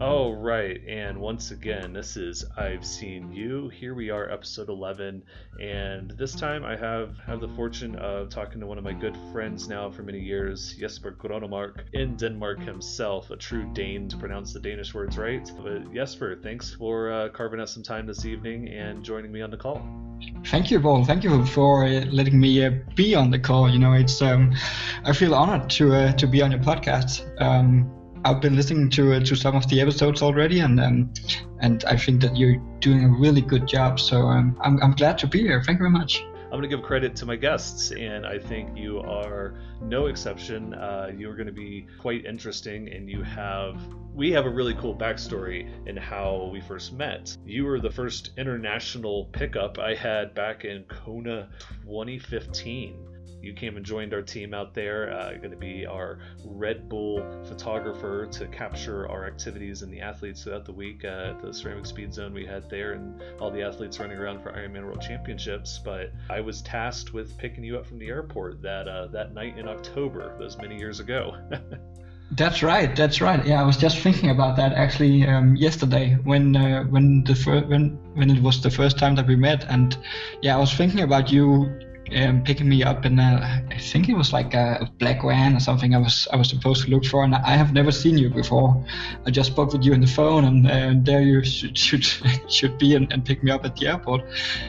Oh, right. And once again, this is I've Seen You. Here we are, episode 11. And this time I have, have the fortune of talking to one of my good friends now for many years, Jesper Grønnemark, in Denmark himself, a true Dane to pronounce the Danish words right. But Jesper, thanks for uh, carving out some time this evening and joining me on the call. Thank you, Paul. Thank you for uh, letting me uh, be on the call. You know, it's um, I feel honored to uh, to be on your podcast. Um, I've been listening to uh, to some of the episodes already, and um, and I think that you're doing a really good job. So um, I'm I'm glad to be here. Thank you very much. I'm going to give credit to my guests, and I think you are no exception. Uh, you are going to be quite interesting, and you have we have a really cool backstory in how we first met. You were the first international pickup I had back in Kona 2015 you came and joined our team out there. Uh, going to be our Red Bull photographer to capture our activities and the athletes throughout the week at the ceramic speed zone we had there, and all the athletes running around for Ironman World Championships. But I was tasked with picking you up from the airport that uh, that night in October, those many years ago. That's right. That's right. Yeah, I was just thinking about that actually um, yesterday when uh, when the fir- when when it was the first time that we met, and yeah, I was thinking about you um, picking me up in a, I think it was like a black van or something. I was I was supposed to look for, and I have never seen you before. I just spoke with you on the phone, and uh, there you should should should be and, and pick me up at the airport.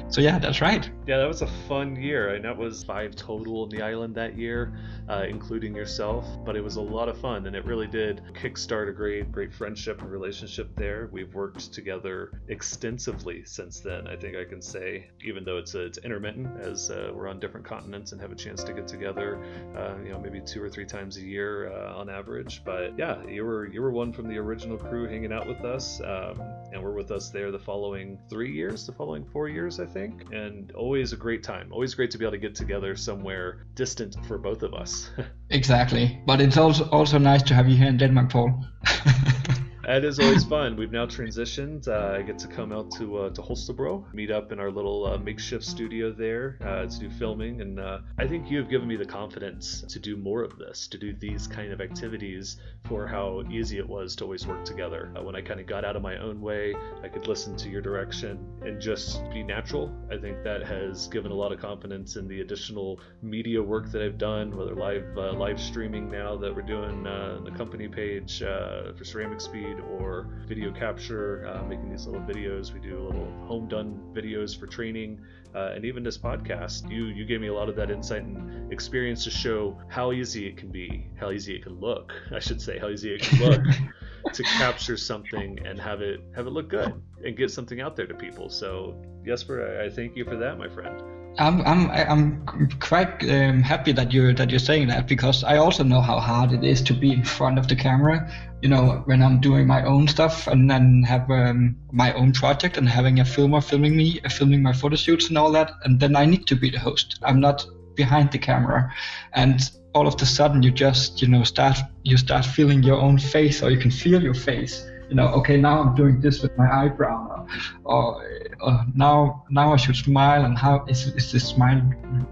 So yeah, that's right. Yeah, that was a fun year, and that was five total in the island that year, uh, including yourself. But it was a lot of fun, and it really did kickstart a great great friendship and relationship there. We've worked together extensively since then. I think I can say, even though it's uh, it's intermittent as uh, we're on different continents and have a chance to get together, uh, you know, maybe two or three times a year uh, on average. But yeah, you were you were one from the original crew hanging out with us, um, and we're with us there the following three years, the following four years, I think, and always a great time. Always great to be able to get together somewhere distant for both of us. exactly, but it's also also nice to have you here in Denmark, Paul. It is always fun. We've now transitioned. Uh, I get to come out to uh, to Holstebro, meet up in our little uh, makeshift studio there uh, to do filming, and uh, I think you have given me the confidence to do more of this, to do these kind of activities for how easy it was to always work together. Uh, when I kind of got out of my own way, I could listen to your direction and just be natural. I think that has given a lot of confidence in the additional media work that I've done, whether live live streaming now that we're doing the company page for Ceramic Speed or video capture, uh, making these little videos. We do little home done videos for training, uh, and even this podcast. You you gave me a lot of that insight and experience to show how easy it can be, how easy it can look. I should say how easy it can look to capture something and have it have it look good and get something out there to people. So Jesper, I, I thank you for that, my friend. I'm I'm I'm quite um, happy that you're that you're saying that because I also know how hard it is to be in front of the camera. You know, when I'm doing my own stuff and then have um, my own project and having a filmer filming me, uh, filming my photo shoots and all that, and then I need to be the host. I'm not behind the camera, and all of a sudden you just you know start you start feeling your own face or you can feel your face you know, okay, now I'm doing this with my eyebrow, or, or, or now now I should smile, and how is is this smile,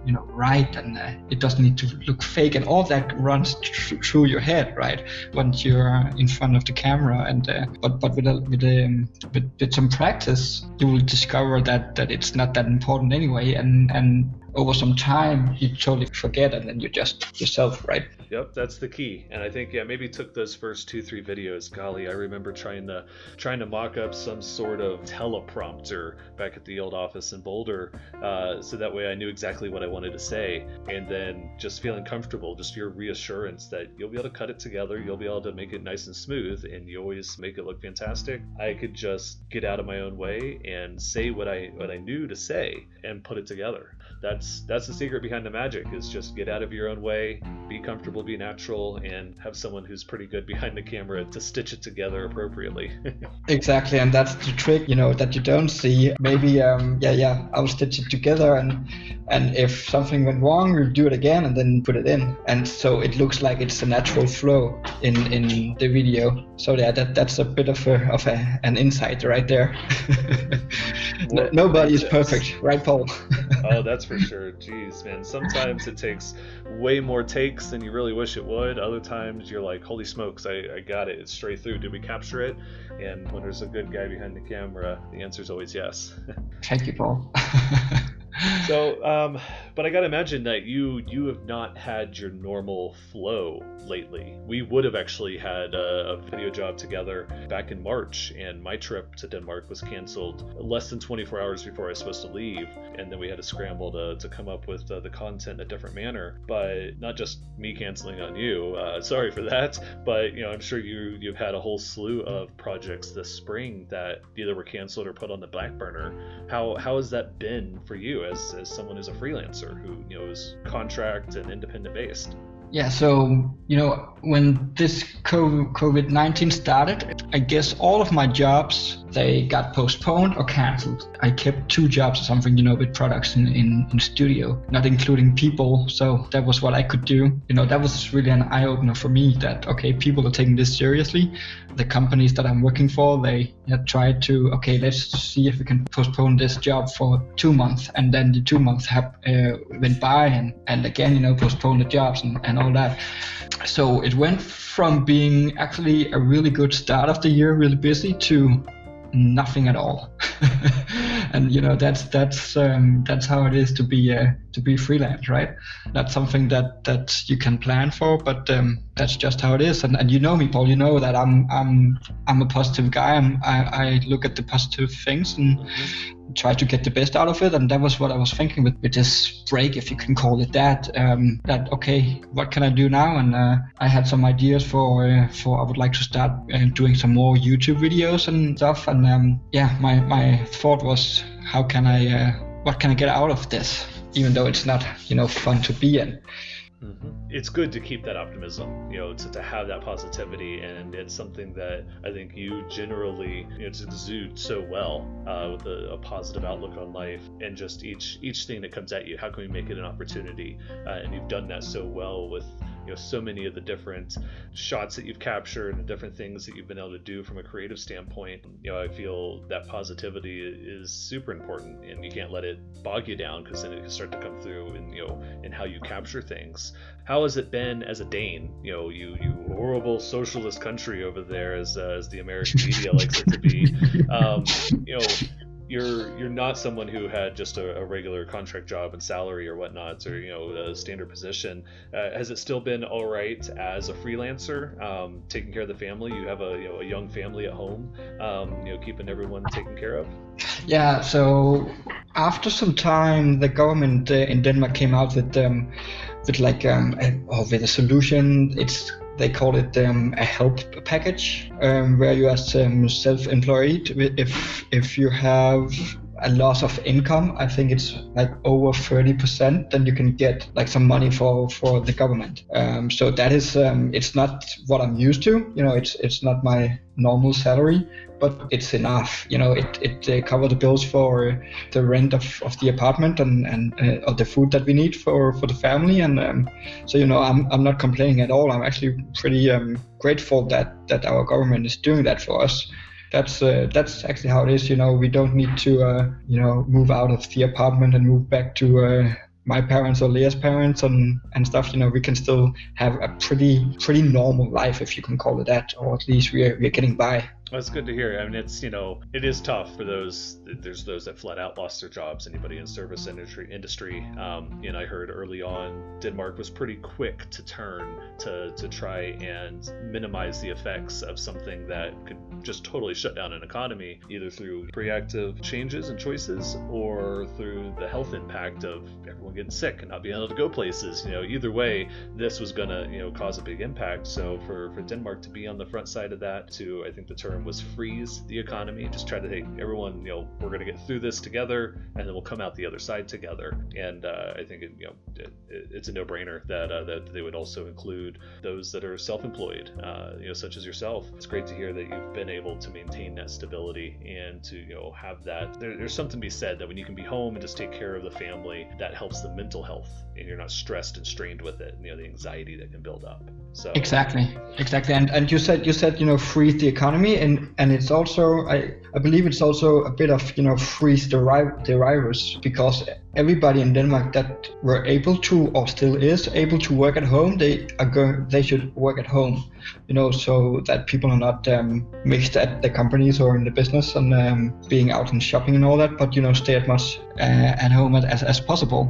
you know, right, and uh, it doesn't need to look fake, and all that runs tr- through your head, right, once you're in front of the camera, and uh, but but with a, with, um, with with some practice, you will discover that that it's not that important anyway, and and over some time you totally forget and then you're just yourself right yep that's the key. And i think yeah maybe took those first two three videos golly i remember trying to trying to mock up some sort of teleprompter back at the old office in boulder uh, so that way i knew exactly what i wanted to say. And then just feeling comfortable just your reassurance that you'll be able to cut it together you'll be able to make it nice and smooth and you always make it look fantastic. I could just get out of my own way and say what i what i knew to say and put it together. That's that's the secret behind the magic is just get out of your own way be comfortable be natural and have someone who's pretty good behind the camera to stitch it together appropriately. Exactly and that's the trick you know that you don't see. Maybe um yeah yeah i'll stitch it together and and if something went wrong you do it again and then put it in and so it looks like it's a natural flow in in the video so yeah that that's a bit of a of a, an insight right there nobody is perfect right paul oh that's for sure. Jeez, man. Sometimes it takes way more takes than you really wish it would. Other times you're like, holy smokes, I, I got it. It's straight through. Did we capture it? And when there's a good guy behind the camera, the answer is always yes. Thank you, Paul. So, um, but I gotta imagine that you you have not had your normal flow lately. We would have actually had a, a, video job together back in March, and my trip to Denmark was canceled less than 24 hours before I was supposed to leave, and then we had to scramble to, to come up with uh, the content in a different manner. But not just me canceling on you. Uh, sorry for that, but you know I'm sure you you've had a whole slew of projects this spring that either were canceled or put on the back burner. How how has that been for you? As, as someone who's a freelancer who you know is contract and independent based? Yeah, so you know when this COVID nineteen started, I guess all of my jobs they got postponed or cancelled. I kept two jobs or something, you know, with products in, in, in studio, not including people. So that was what I could do. You know, that was really an eye opener for me that, okay, people are taking this seriously. The companies that I'm working for, they tried to, okay, let's see if we can postpone this job for two months. And then the two months have uh, went by and, and again, you know, postpone the jobs and, and all that. So it went from being actually a really good start of the year, really busy, to nothing at all. And you know that's that's um, that's how it is to be uh, to be freelance right? Not something that that you can plan for but um, that's just how it is. And, and you know me paul you know that i'm i'm i'm a positive guy. I'm, i i look at the positive things and mm-hmm try to get the best out of it. And that was what I was thinking with, with this break, if you can call it that. Um, that okay, what can I do now? And uh, I had some ideas for uh, for I would like to start uh, doing some more YouTube videos and stuff. And um, yeah, my my thought was, how can I uh, what can I get out of this? Even though it's not you know fun to be in. Mm-hmm. It's good to keep that optimism, you know, to, to have that positivity, and it's something that I think you generally you know, exude so well uh, with a, a, positive outlook on life, and just each each thing that comes at you, how can we make it an opportunity? Uh, and you've done that so well with you know so many of the different shots that you've captured and the different things that you've been able to do from a creative standpoint you know i feel that positivity is super important and you can't let it bog you down because then it can start to come through in you know in how you capture things. How has it been as a dane? You know you you horrible socialist country over there as uh, as the american media likes it to be. Um, you know you're you're not someone who had just a, a, regular contract job and salary or whatnot or you know a standard position. Uh, has it still been all right as a freelancer um, taking care of the family? You have a you know a young family at home um, you know keeping everyone taken care of? Yeah so after some time the government uh, in denmark came out with um, with like um, or with a solution. It's they call it um, a help package, um, where you as um, self-employed, if if you have a loss of income, I think it's like over 30%, then you can get like some money for for the government. Um, so that is um, it's not what I'm used to. You know, it's it's not my normal salary, but it's enough. You know, it it uh, covers the bills for the rent of, of the apartment and and uh, the food that we need for for the family. And um, so you know, I'm I'm not complaining at all. I'm actually pretty um, grateful that that our government is doing that for us. That's uh, that's actually how it is. You know, we don't need to uh, you know move out of the apartment and move back to uh, my parents or Leah's parents and, and stuff, you know, we can still have a pretty pretty normal life if you can call it that, or at least we're we're getting by. That's good to hear. I mean, it's you know, it is tough for those. There's those that flat out lost their jobs. Anybody in service industry industry. Um, and I heard early on, Denmark was pretty quick to turn to to try and minimize the effects of something that could just totally shut down an economy, either through reactive changes and choices or through the health impact of everyone getting sick and not being able to go places. You know, either way, this was gonna you know cause a big impact. So for for Denmark to be on the front side of that, to I think the term term was freeze the economy. Just try to hey, everyone, you know, we're going to get through this together, and then we'll come out the other side together. And uh, I think it, you know it, it's a no-brainer that uh, that they would also include those that are self-employed, uh, you know, such as yourself. It's great to hear that you've been able to maintain that stability and to you know have that. There, there's something to be said that when you can be home and just take care of the family, that helps the mental health, and you're not stressed and strained with it. You know, the anxiety that can build up. So exactly, exactly. And and you said you said you know freeze the economy and and it's also I, I believe it's also a bit of you know freeze the, virus because everybody in Denmark that were able to or still is able to work at home, they are go- they should work at home, you know, so that people are not um, mixed at the companies or in the business and um, being out and shopping and all that, but you know, stay as much uh, at home as, as possible.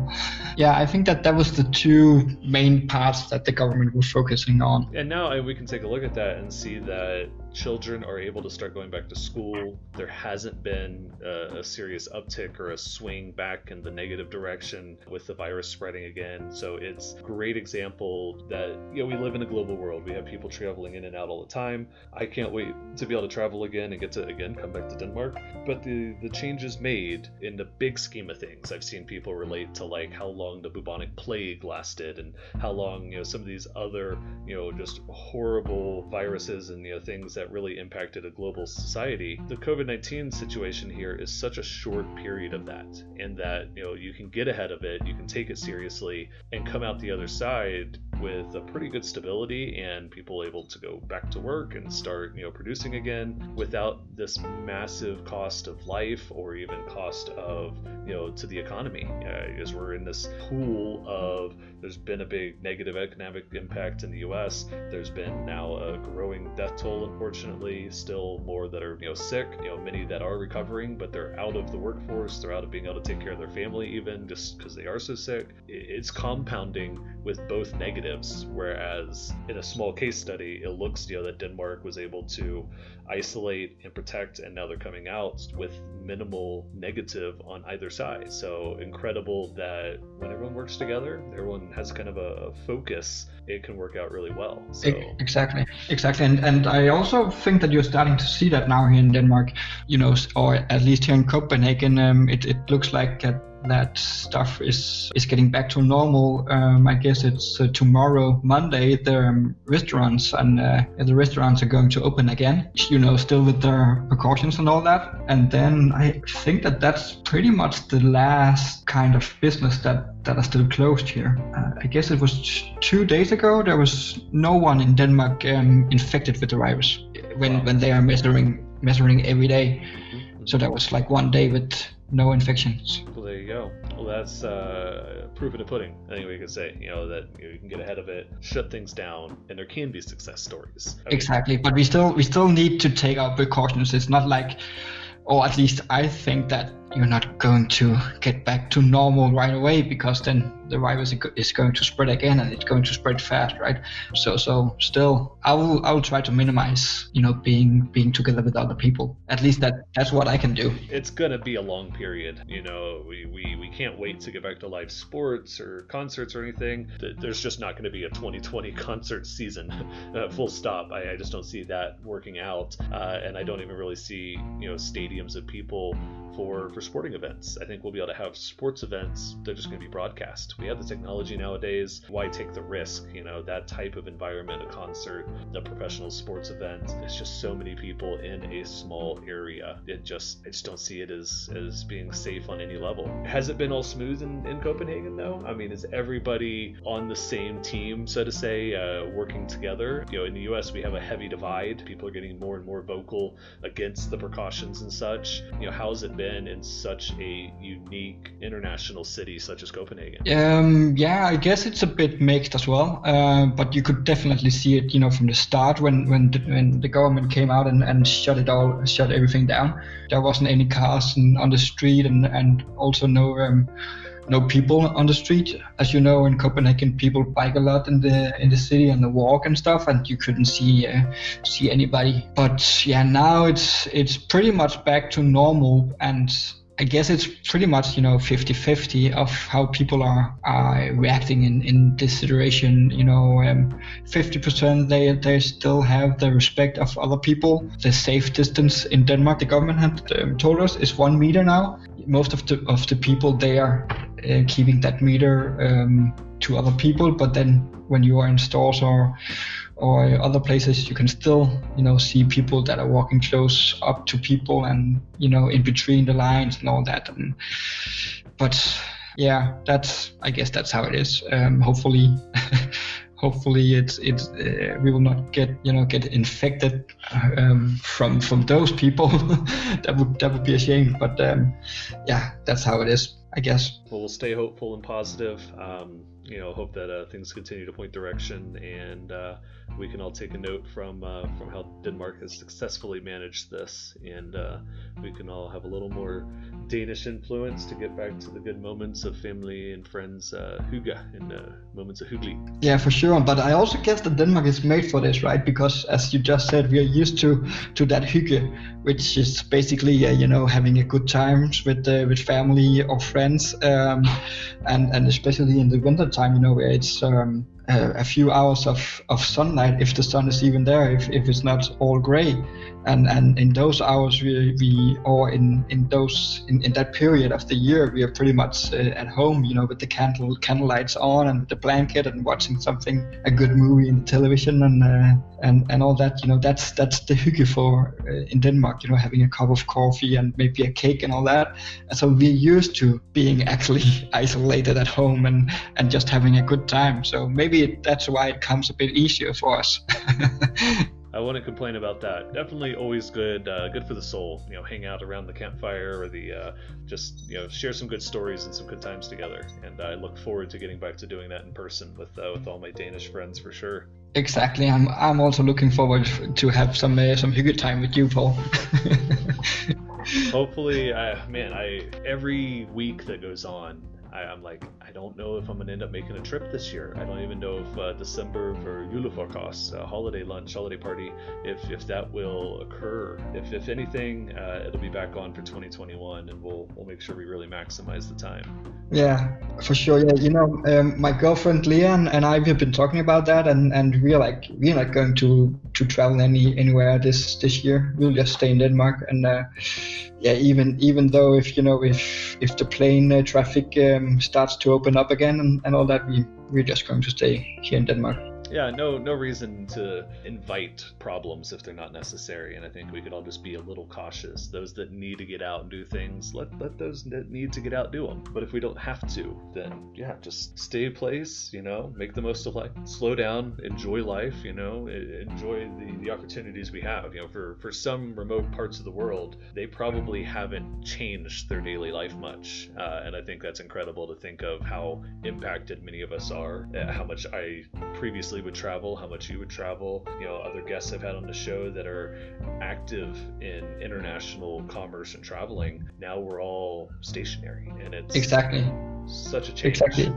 Yeah, I think that that was the two main parts that the government was focusing on. And now we can take a look at that and see that children are able to start going back to school. There hasn't been a, a, serious uptick or a swing back in the negative direction with the virus spreading again. So it's a great example that you know we live in a global world. We have people traveling in and out all the time. I can't wait to be able to travel again and get to again come back to Denmark. But the the changes made in the big scheme of things, I've seen people relate to like how long the bubonic plague lasted and how long you know some of these other you know just horrible viruses and you know things that really impacted a global society. The COVID 19 situation here is such a short period of that, and that you know you can get ahead of it, you can take it seriously, and come out the other side with a pretty good stability and people able to go back to work and start you know producing again without this massive cost of life or even cost of you know to the economy. Uh, as we're in this pool of there's been a big negative economic impact in the US there's been now a growing death toll unfortunately still more that are you know sick you know many that are recovering but they're out of the workforce. They're out of being able to take care of their family even just because they are so sick. It's compounding with both negatives whereas in a small case study it looks you know that Denmark was able to isolate and protect and now they're coming out with minimal negative on either side. So incredible that when everyone works together everyone has kind of a focus it can work out really well. So exactly exactly. And and i also think that you're starting to see that now here in denmark you know or at least here in copenhagen um, it, it looks like that stuff is is getting back to normal. Um, I guess it's uh, tomorrow, Monday. The um, restaurants and uh, the restaurants are going to open again. You know, still with their precautions and all that. And then I think that that's pretty much the last kind of business that that are still closed here. Uh, I guess it was two days ago. There was no one in Denmark um, infected with the virus when when they are measuring measuring every day. So that was like one day with no infections. Well, there you go. Well, that's uh, proof in the pudding. Anyway, you can say, you know, that you, know, you, can get ahead of it, shut things down, and there can be success stories. I exactly, but we still we still need to take our precautions. It's not like, or at least I think that you're not going to get back to normal right away because then the virus is going to spread again and it's going to spread fast right? So so still i will i will try to minimize you know being being together with other people. At least that that's what i can do. It's to be a long period you know we, we we can't wait to get back to live sports or concerts or anything. There's just not going to be a 2020 concert season uh, full stop. I, I, just don't see that working out uh, and i don't even really see you know stadiums of people for for sporting events. I think we'll be able to have sports events. They're just going to be broadcast. We have the technology nowadays. Why take the risk? You know that type of environment, a concert, a professional sports event. It's just so many people in a small area. It just I just don't see it as as being safe on any level. Has it been all smooth in, in Copenhagen though? I mean, is everybody on the same team, so to say, uh, working together? You know, in the U.S. we have a heavy divide. People are getting more and more vocal against the precautions and such. You know, how's it been? in such a unique international city such as Copenhagen? Um, yeah, I guess it's a bit mixed as well. Uh, but you could definitely see it, you know, from the start when when the, when the government came out and, and shut it all, shut everything down. There wasn't any cars in, on the street and and also no. Um, no people on the street. As you know, in Copenhagen, people bike a lot in the in the city on the walk and stuff, and you couldn't see uh, see anybody. But yeah, now it's it's pretty much back to normal, and I guess it's pretty much you know 50-50 of how people are, are reacting in, in this situation. You know, um, 50% they they still have the respect of other people. The safe distance in Denmark, the government had um, told us, is one meter now. Most of the of the people they are uh, keeping that meter um, to other people, but then when you are in stores or or other places, you can still you know see people that are walking close up to people and you know in between the lines and all that. And, but yeah, that's I guess that's how it is. Um, hopefully. hopefully it's it's uh, we will not get you know get infected um, from from those people that would that would be a shame but um, yeah that's how it is I guess. Well, stay hopeful and positive. Um, you know, hope that uh, things continue to point direction, and uh, we can all take a note from uh, from how Denmark has successfully managed this, and uh, we can all have a little more Danish influence to get back to the good moments of family and friends, uh, hygge, and uh, moments of hyggelig. Yeah, for sure. But I also guess that Denmark is made for this, right? Because as you just said, we are used to to that hygge, which is basically uh, you know having a good times with uh, with family or friends, um, and and especially in the winter time, you know, where it's um, a few hours of, of sunlight if the sun is even there if, if it's not all gray. And and in those hours we, we or in in those in, in that period of the year we are pretty much uh, at home you know with the candle candle lights on and the blanket and watching something a good movie in the television and uh, and and all that you know that's that's the hygge for uh, in Denmark you know having a cup of coffee and maybe a cake and all that. And so we're used to being actually isolated at home and and just having a good time. So maybe that's why it comes a bit easier for us I wouldn't complain about that. Definitely always good, uh, good for the soul. You know, hang out around the campfire or the, uh, just you know, share some good stories and some good times together. And I look forward to getting back to doing that in person with uh, with all my Danish friends for sure. Exactly. I'm I'm also looking forward to have some uh, some good time with you, Paul. Hopefully, I, man, I every week that goes on, I, am like, I don't know if I'm gonna end up making a trip this year. I don't even know if uh, December for Julefrokost, uh, holiday lunch, holiday party, if if that will occur. If if anything, uh, it'll be back on for 2021, and we'll we'll make sure we really maximize the time. Yeah, for sure. Yeah, you know, um, my girlfriend Leon and I have been talking about that, and and we're like we're not going to to travel any anywhere this this year. We'll just stay in Denmark and uh, yeah, even even though if you know if if the plane uh, traffic um, starts to open up again and, and all that, we we're just going to stay here in Denmark yeah, no, no reason to invite problems if they're not necessary. And I think we could all just be a little cautious. Those that need to get out and do things, let let those that need to get out do them. But if we don't have to, then yeah, just stay in place. You know, make the most of life. Slow down, enjoy life. You know, enjoy the the opportunities we have. You know, for for some remote parts of the world, they probably haven't changed their daily life much. Uh, and I think that's incredible to think of how impacted many of us are. Uh, how much I previously would travel, how much you would travel. You know, other guests I've had on the show that are active in international commerce and traveling. Now we're all stationary, and it's exactly such a change. Exactly.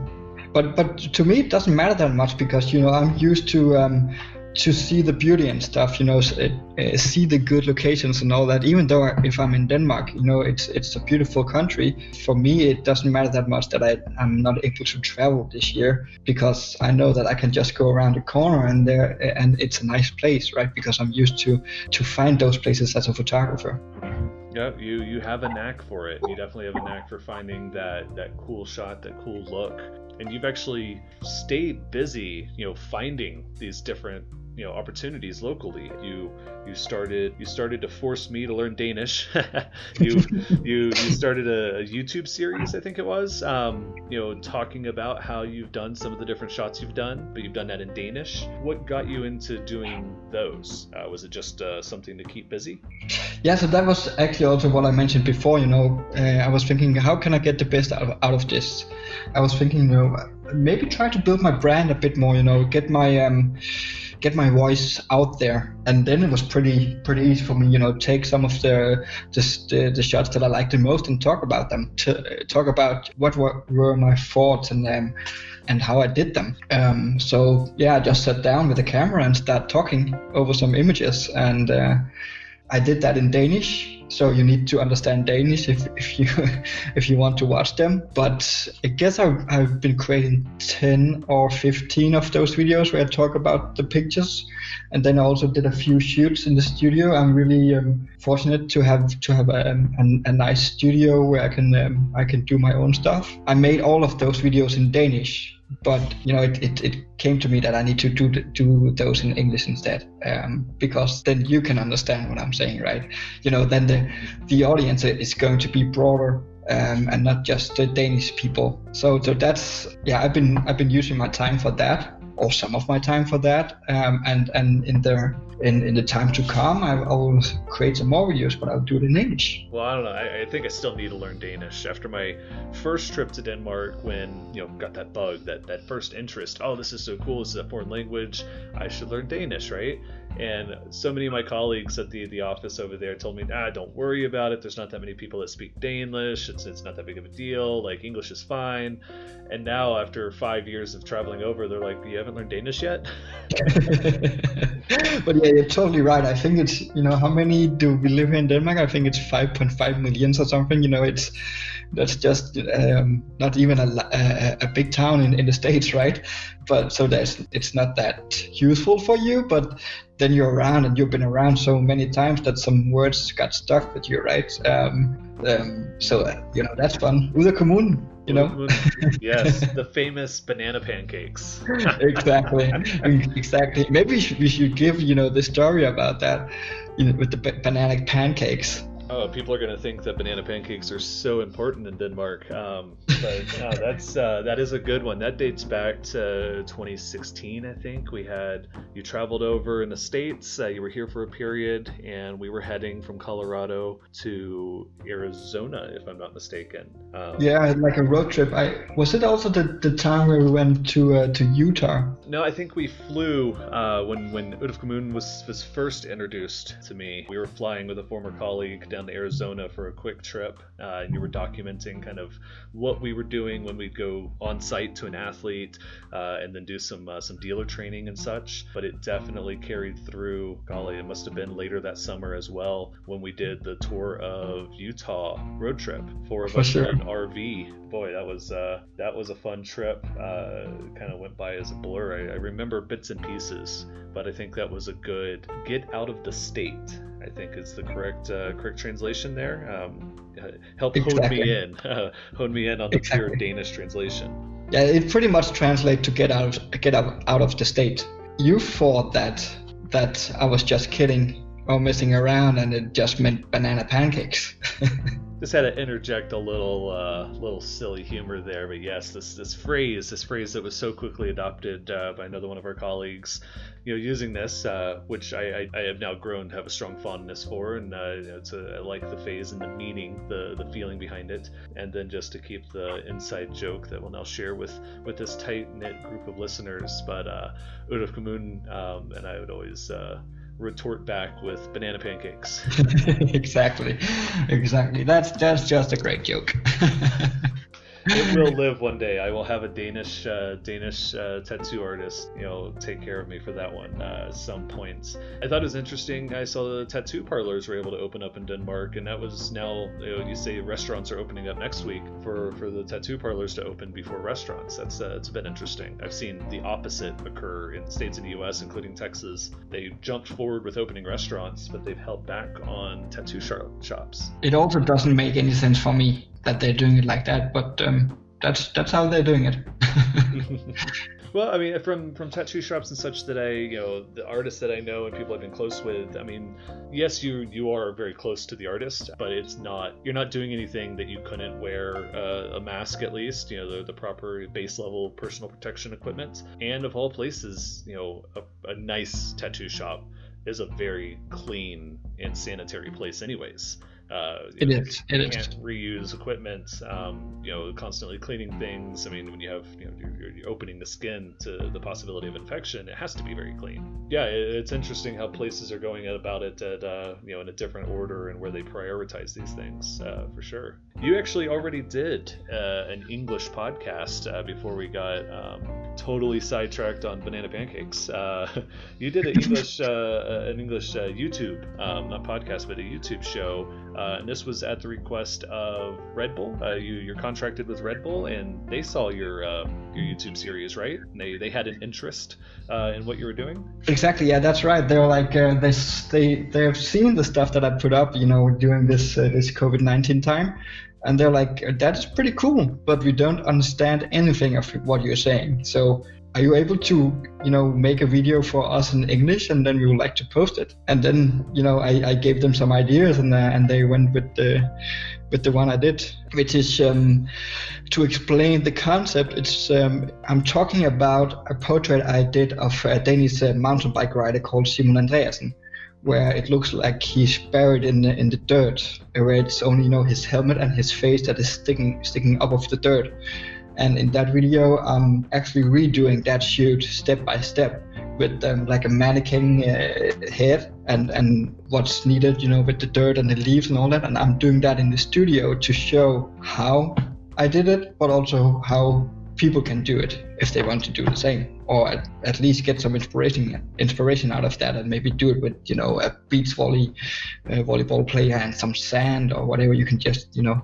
But but to me it doesn't matter that much because you know I'm used to um, to see the beauty and stuff, you know, uh, see the good locations and all that. Even though if I'm in Denmark, you know, it's it's a beautiful country. For me, it doesn't matter that much that I I'm not able to travel this year because I know that I can just go around the corner and there and it's a nice place, right? Because I'm used to to find those places as a photographer. Yeah, you you have a knack for it. You definitely have a knack for finding that that cool shot, that cool look, and you've actually stayed busy, you know, finding these different you know opportunities locally. You you started you started to force me to learn Danish. you you you started a, YouTube series, I think it was. Um, you know, talking about how you've done some of the different shots you've done, but you've done that in Danish. What got you into doing those? Uh, was it just uh, something to keep busy? Yeah, so that was actually also what I mentioned before. You know, uh, I was thinking, how can I get the best out of, out of this? I was thinking, you know, maybe try to build my brand a bit more. You know, get my um, get my voice out there. And then it was pretty pretty easy for me you know take some of the the, the shots that i liked the most and talk about them to talk about what were, were my thoughts and um, and how i did them. Um, so yeah i just sat down with the camera and start talking over some images. And uh, i did that in danish so you need to understand Danish if, if you if you want to watch them. But I guess I've, I've been creating 10 or 15 of those videos where I talk about the pictures, and then I also did a few shoots in the studio. I'm really um, fortunate to have to have a, a, a, nice studio where I can um, I can do my own stuff. I made all of those videos in Danish but you know it, it, it came to me that i need to do do those in english instead um, because then you can understand what i'm saying right? You know then the the audience is going to be broader um, and not just the danish people. So so that's yeah i've been i've been using my time for that or some of my time for that. Um, and and in the in, in the time to come, I, I will create some more videos, but I'll do it in English. Well, I don't know. I, I, think I still need to learn Danish. After my first trip to Denmark, when you know got that bug, that that first interest. Oh, this is so cool. This is a foreign language. I should learn Danish, right? And so many of my colleagues at the the office over there told me, ah, don't worry about it. There's not that many people that speak Danish. It's it's not that big of a deal. Like English is fine. And now after five years of traveling over, they're like, you haven't learned Danish yet. but yeah, you're totally right. I think it's you know how many do we live in Denmark? I think it's 5.5 millions or something. You know, it's that's just um, not even a, a, a, big town in, in the states, right? But so that's it's not that useful for you, but then you're around and you've been around so many times that some words got stuck with you, right? Um, um, so uh, you know that's fun. Uda Kommun, you know. yes, the famous banana pancakes. exactly, exactly. Maybe we should, we should give you know the story about that, you know, with the banana pancakes. Oh, people are going to think that banana pancakes are so important in Denmark. Um, but no, that's uh, that is a good one. That dates back to 2016, I think. We had you traveled over in the states. Uh, you were here for a period, and we were heading from Colorado to Arizona, if I'm not mistaken. Um, yeah, like a road trip. I was it also the, the time where we went to uh, to Utah. No, I think we flew uh, when when Ud af was was first introduced to me. We were flying with a former colleague down down to Arizona for a quick trip, uh, and you were documenting kind of what we were doing when we'd go on site to an athlete, uh, and then do some uh, some dealer training and such. But it definitely carried through. Golly, it must have been later that summer as well when we did the tour of Utah road trip. Four of us sure. in an RV. Boy, that was uh, that was a fun trip. Uh, kind of went by as a blur. I, I remember bits and pieces, but I think that was a good get out of the state I think is the correct uh, correct translation there. Um, uh, help exactly. hone me in, uh, hone me in on the exactly. pure Danish translation. Yeah, it pretty much translates to get out get out, out of the state. You thought that that I was just kidding or messing around, and it just meant banana pancakes. just had to interject a little uh, little silly humor there, but yes, this this phrase, this phrase that was so quickly adopted uh, by another one of our colleagues, you know, using this, uh, which I, I, I, have now grown to have a strong fondness for, and uh, it's a, I like the phase and the meaning, the the feeling behind it, and then just to keep the inside joke that we'll now share with with this tight knit group of listeners. But uh, Ud af Kommun, um, and I would always. Retort back with banana pancakes. exactly, exactly. That's that's just a great joke. it will live one day. I will have a Danish uh, Danish uh, tattoo artist, you know, take care of me for that one uh, at some point. I thought it was interesting. I saw the tattoo parlors were able to open up in Denmark, and that was now you, know, you say restaurants are opening up next week for for the tattoo parlors to open before restaurants. That's uh, it's been interesting. I've seen the opposite occur in states in the U.S., including Texas. They jumped forward with opening restaurants, but they've held back on tattoo shops. It also doesn't make any sense for me that they're doing it like that, but um, that's that's how they're doing it. well, I mean, from from tattoo shops and such that I, you know, the artists that I know and people I've been close with. I mean, yes, you you are very close to the artist, but it's not you're not doing anything that you couldn't wear uh, a mask at least. You know, the, the proper base level personal protection equipment, and of all places, you know, a, a nice tattoo shop is a very clean and sanitary place, anyways. Uh, it know, is. It can't is. reuse equipment. Um, you know, constantly cleaning things. I mean, when you have you know you're, you're, opening the skin to the possibility of infection, it has to be very clean. Yeah, it, it's interesting how places are going about it at uh, you know in a different order and where they prioritize these things uh, for sure. You actually already did uh, an English podcast uh, before we got um, totally sidetracked on banana pancakes. Uh, you did an English an English YouTube um, not podcast but a YouTube show uh, and this was at the request of Red Bull. Uh, you, you're contracted with Red Bull, and they saw your uh, your YouTube series, right? And they, they had an interest uh, in what you were doing. Exactly. Yeah, that's right. They're like uh, they they they have seen the stuff that I put up, you know, during this uh, this COVID nineteen time, and they're like, that's pretty cool, but we don't understand anything of what you're saying. So are you able to you know make a video for us in english and then we would like to post it? And then you know i, I gave them some ideas and uh, and they went with the with the one i did which is um, to explain the concept it's um, i'm talking about a portrait i did of a danish uh, mountain bike rider called simon andreassen where it looks like he's buried in the in the dirt where it's only you know his helmet and his face that is sticking sticking up of the dirt and in that video, I'm actually redoing that shoot step by step with um, like a mannequin uh, head and, and what's needed, you know, with the dirt and the leaves and all that. And I'm doing that in the studio to show how I did it, but also how people can do it if they want to do the same or at, at least get some inspiration inspiration out of that and maybe do it with you know a beach volley uh, volleyball player and some sand or whatever you can just you know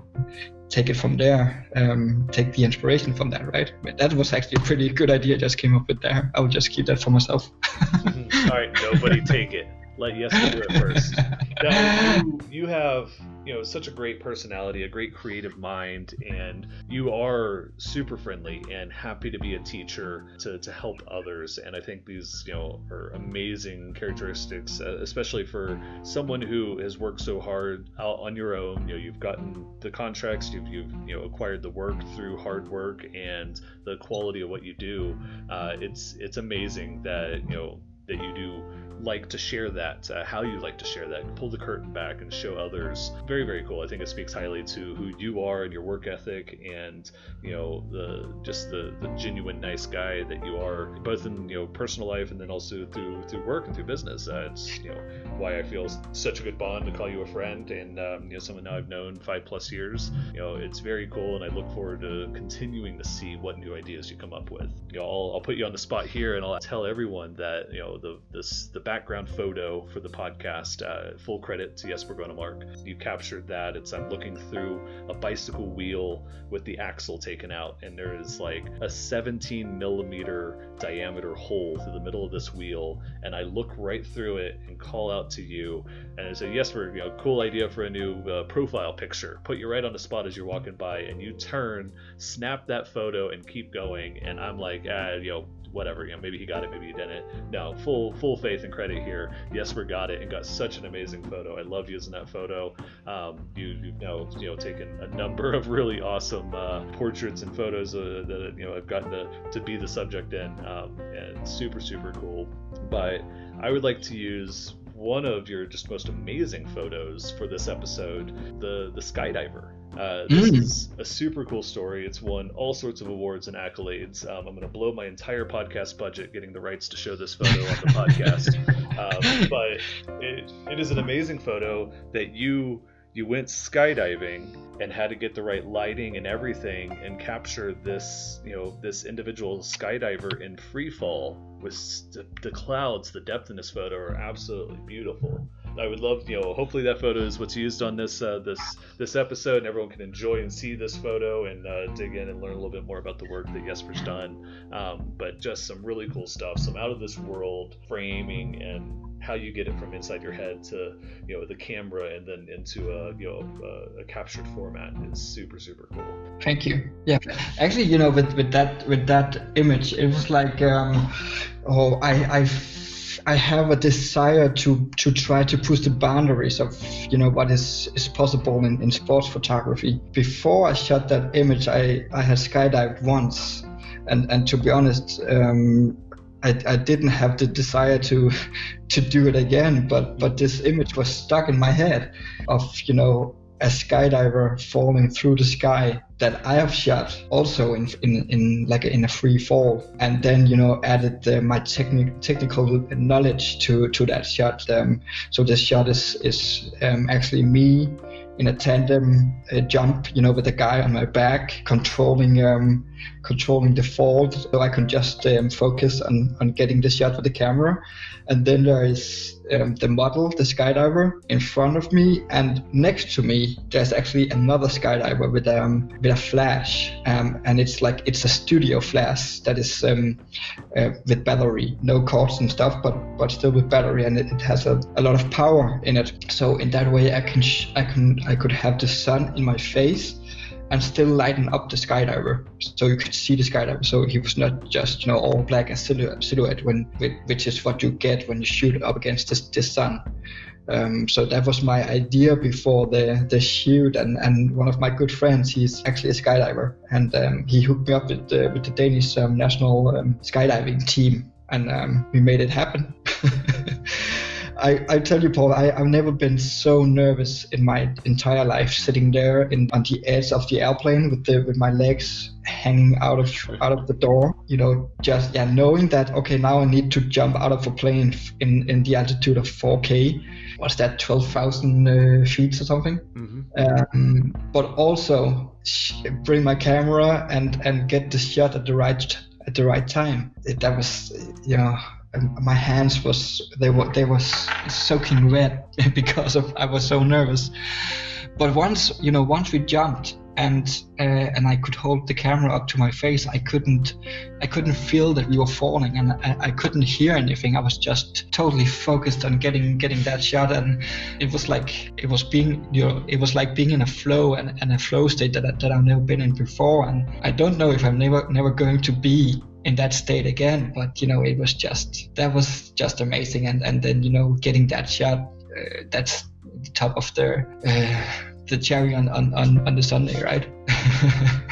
take it from there, um, take the inspiration from that, right? But that was actually a pretty good idea I just came up with there. I will just keep that for myself. All right, nobody take it. Let Jesper do it first. Now, you, you have you know such a great personality, a great creative mind, and you are super friendly and happy to be a teacher to, to help others. And I think these you know are amazing characteristics, uh, especially for someone who has worked so hard out on your own. You know, you've gotten the contracts, you've, you've you know acquired the work through hard work and the quality of what you do. Uh, it's it's amazing that you know that you do like to share that, uh, how you like to share that, pull the curtain back and show others. Very, very cool. I think it speaks highly to who you are and your work ethic, and you know the just the, the genuine nice guy that you are, both in you know personal life and then also through through work and through business. Uh, it's you know why I feel such a good bond to call you a friend and um, you know someone now I've known five plus years. You know it's very cool, and I look forward to continuing to see what new ideas you come up with. You know I'll, I'll put you on the spot here, and I'll tell everyone that you know the this the background photo for the podcast. Uh, full credit to Jesper Mark. You captured that. It's I'm looking through a bicycle wheel with the axle taken out, and there is like a 17 millimeter diameter hole through the middle of this wheel, and I look right through it and call out to you, and I say, Jesper, you know, cool idea for a new uh, profile picture. Put you right on the spot as you're walking by, and you turn, snap that photo, and keep going. And I'm like, ah, you know, whatever. You know, maybe he got it, maybe he didn't. No, full full faith and credit here. Jesper got it and got such an amazing photo. I loved using that photo. Um, you you've now you know taken a number of really awesome uh, portraits and photos uh, that you know I've gotten to, to be the subject in, um, and super super cool. But I would like to use one of your just most amazing photos for this episode, the the skydiver. Uh, this mm. is a super cool story. It's won all sorts of awards and accolades. Um, I'm going to blow my entire podcast budget getting the rights to show this photo on the podcast. Um, but it, it is an amazing photo that you you went skydiving and had to get the right lighting and everything and capture this you know this individual skydiver in free fall with the, the clouds the depth in this photo are absolutely beautiful I would love, you know, hopefully that photo is what's used on this uh, this this episode, and everyone can enjoy and see this photo and uh, dig in and learn a little bit more about the work that Jesper's done. Um, but just some really cool stuff, some out of this world framing and how you get it from inside your head to you know the camera and then into a you know a, a captured format is super super cool. Thank you. Yeah, actually, you know, with with that with that image, it was like, um, oh, I I I have a desire to to try to push the boundaries of you know what is is possible in, in sports photography. Before I shot that image, I I had skydived once, and and to be honest. Um, I, I didn't have the desire to to do it again but but this image was stuck in my head of you know a skydiver falling through the sky that I have shot also in in, in like in a free fall, and then you know added my technical knowledge to to that shot. Um, so this shot is is um, actually me in a tandem uh, jump, you know, with a guy on my back controlling um, controlling the fall, so I can just um, focus on on getting the shot with the camera. And then there is um, the model, the skydiver, in front of me, and next to me there's actually another skydiver with um with a flash, um, and it's like it's a studio flash that is um, uh, with battery, no cords and stuff, but but still with battery, and it, it has a, a lot of power in it. So in that way, I can sh- I can I could have the sun in my face and still lighten up the skydiver so you could see the skydiver. So he was not just you know all black and silhouette, when which is what you get when you shoot up against the, the sun. Um, so that was my idea before the the shoot and and one of my good friends he's actually a skydiver and um, he hooked me up with the, with the Danish um, national um, skydiving team and um, we made it happen I, I tell you, Paul, I, I've never been so nervous in my entire life, sitting there in, on the edge of the airplane with the with my legs hanging out of out of the door. You know, just yeah, knowing that okay, now I need to jump out of a plane in in the altitude of 4K. What's that, 12,000 uh, feet or something? Mm-hmm. Um, but also bring my camera and and get the shot at the right at the right time. It, that was, you know my hands was they were they was soaking wet because of I was so nervous. But once you know, once we jumped and uh, and I could hold the camera up to my face, I couldn't I couldn't feel that we were falling, and I, I couldn't hear anything. I was just totally focused on getting getting that shot, and it was like it was being you know it was like being in a flow and, and a flow state that that I've never been in before, and I don't know if I'm never never going to be in that state again. But you know, it was just that was just amazing, and and then you know, getting that shot, uh, that's the top of the uh, the cherry on on on, on the sundae, right?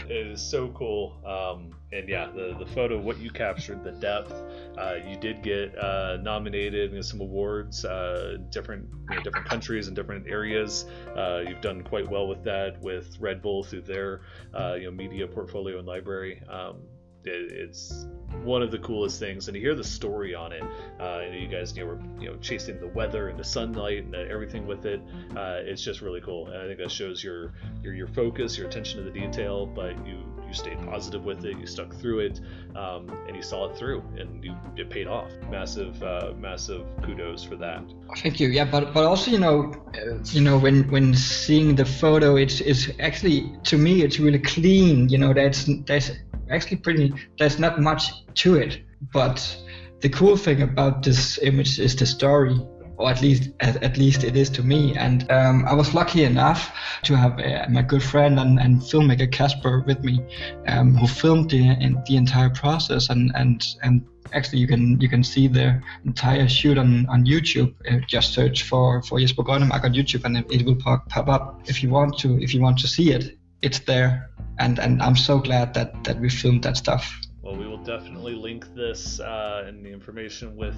it is so cool. Um, and yeah, the, the photo, what you captured, the depth, uh, you did get uh, nominated in some awards, uh, different you know, different countries and different areas. Uh, you've done quite well with that with Red Bull through their uh, you know media portfolio and library. Um, it's one of the coolest things. And to hear the story on it uh, you guys you know, were you know chasing the weather and the sunlight and everything with it uh, it's just really cool. And i think that shows your your your focus your attention to the detail but you you stayed positive with it you stuck through it um, and you saw it through and you, it paid off. Massive uh, massive kudos for that. Thank you. Yeah but but also you know uh, you know when when seeing the photo it's it's actually to me it's really clean you know that's that's actually pretty. There's not much to it, but the cool thing about this image is the story or at least at, at, least it is to me. And um, I was lucky enough to have uh, my good friend and, and filmmaker Casper with me, um, who filmed the the entire process. And and and actually, you can you can see the entire shoot on on YouTube. Uh, just search for for Jesper Grønnemark on YouTube, and it, it will pop, pop up if you want to if you want to see it. It's there and and I'm so glad that that we filmed that stuff. Well, we will definitely link this uh, and the information with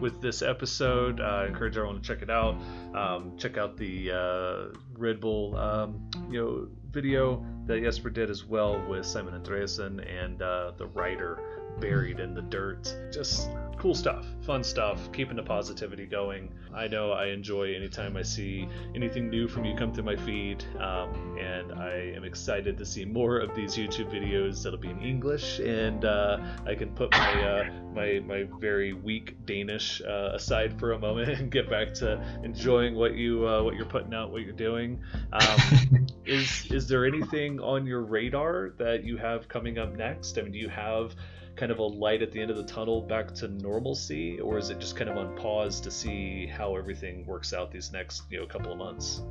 with this episode. Uh, I encourage everyone to check it out. Um, check out the uh, Red Bull, um, you know, video that Jesper did as well with Simon Andreassen and uh, the writer buried in the dirt. Just cool stuff, fun stuff, keeping the positivity going. I know I enjoy anytime I see anything new from you come through my feed, um, and I am excited to see more of these YouTube videos that'll be in English, and uh, I can put my uh, my my very weak Danish uh, aside for a moment and get back to enjoying what you uh, what you're putting out, what you're doing. Um, is is there anything on your radar that you have coming up next? I mean, do you have kind of a light at the end of the tunnel back to normalcy, or is it just kind of on pause to see how everything works out these next you know couple of months?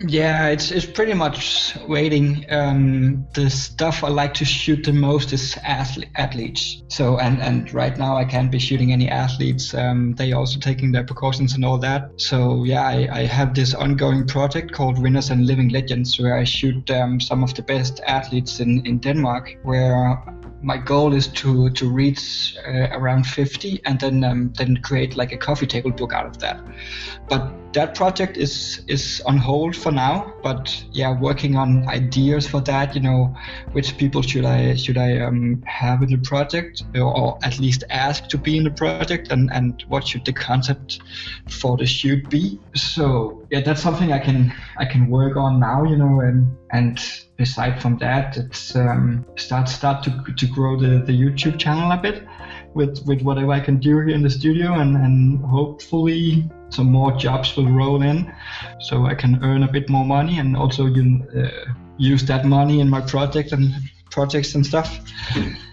Yeah, it's it's pretty much waiting. Um, the stuff I like to shoot the most is athletes. So and and right now I can't be shooting any athletes. Um, they also taking their precautions and all that. So yeah, I, I have this ongoing project called Winners and Living Legends where I shoot um, some of the best athletes in in Denmark. Where my goal is to to reach uh, around 50 and then um, then create like a coffee table book out of that. But that project is is on hold for now but yeah working on ideas for that you know which people should i should i um, have in the project or at least ask to be in the project and and what should the concept for the shoot be. So yeah that's something i can i can work on now you know and and aside from that it's um, start start to, to grow the, the youtube channel a bit with with whatever i can do here in the studio and and hopefully some more jobs will roll in so i can earn a bit more money and also you uh, use that money in my project and projects and stuff.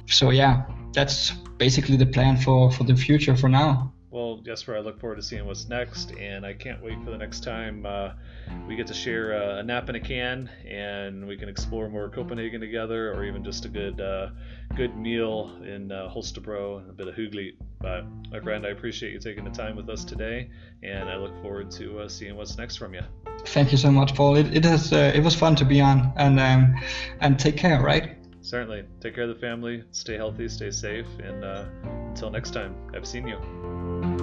So yeah that's basically the plan for for the future for now Well, Jesper, I look forward to seeing what's next, and I can't wait for the next time uh, we get to share uh, a nap in a can, and we can explore more Copenhagen together, or even just a good uh, good meal in uh, Holstebro and a bit of hygge. But my friend, I appreciate you taking the time with us today, and I look forward to uh, seeing what's next from you. Thank you so much, Paul. It, it has uh, it was fun to be on, and um, and take care, right? Certainly. Take care of the family. Stay healthy. Stay safe. And uh, until next time, I've seen you.